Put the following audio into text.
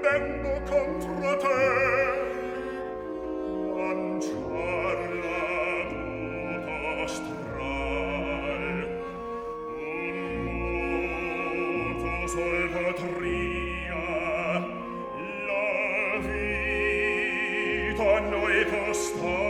intendendo contro te. Lanciar la copa astral un moto solvatria la vita a noi costar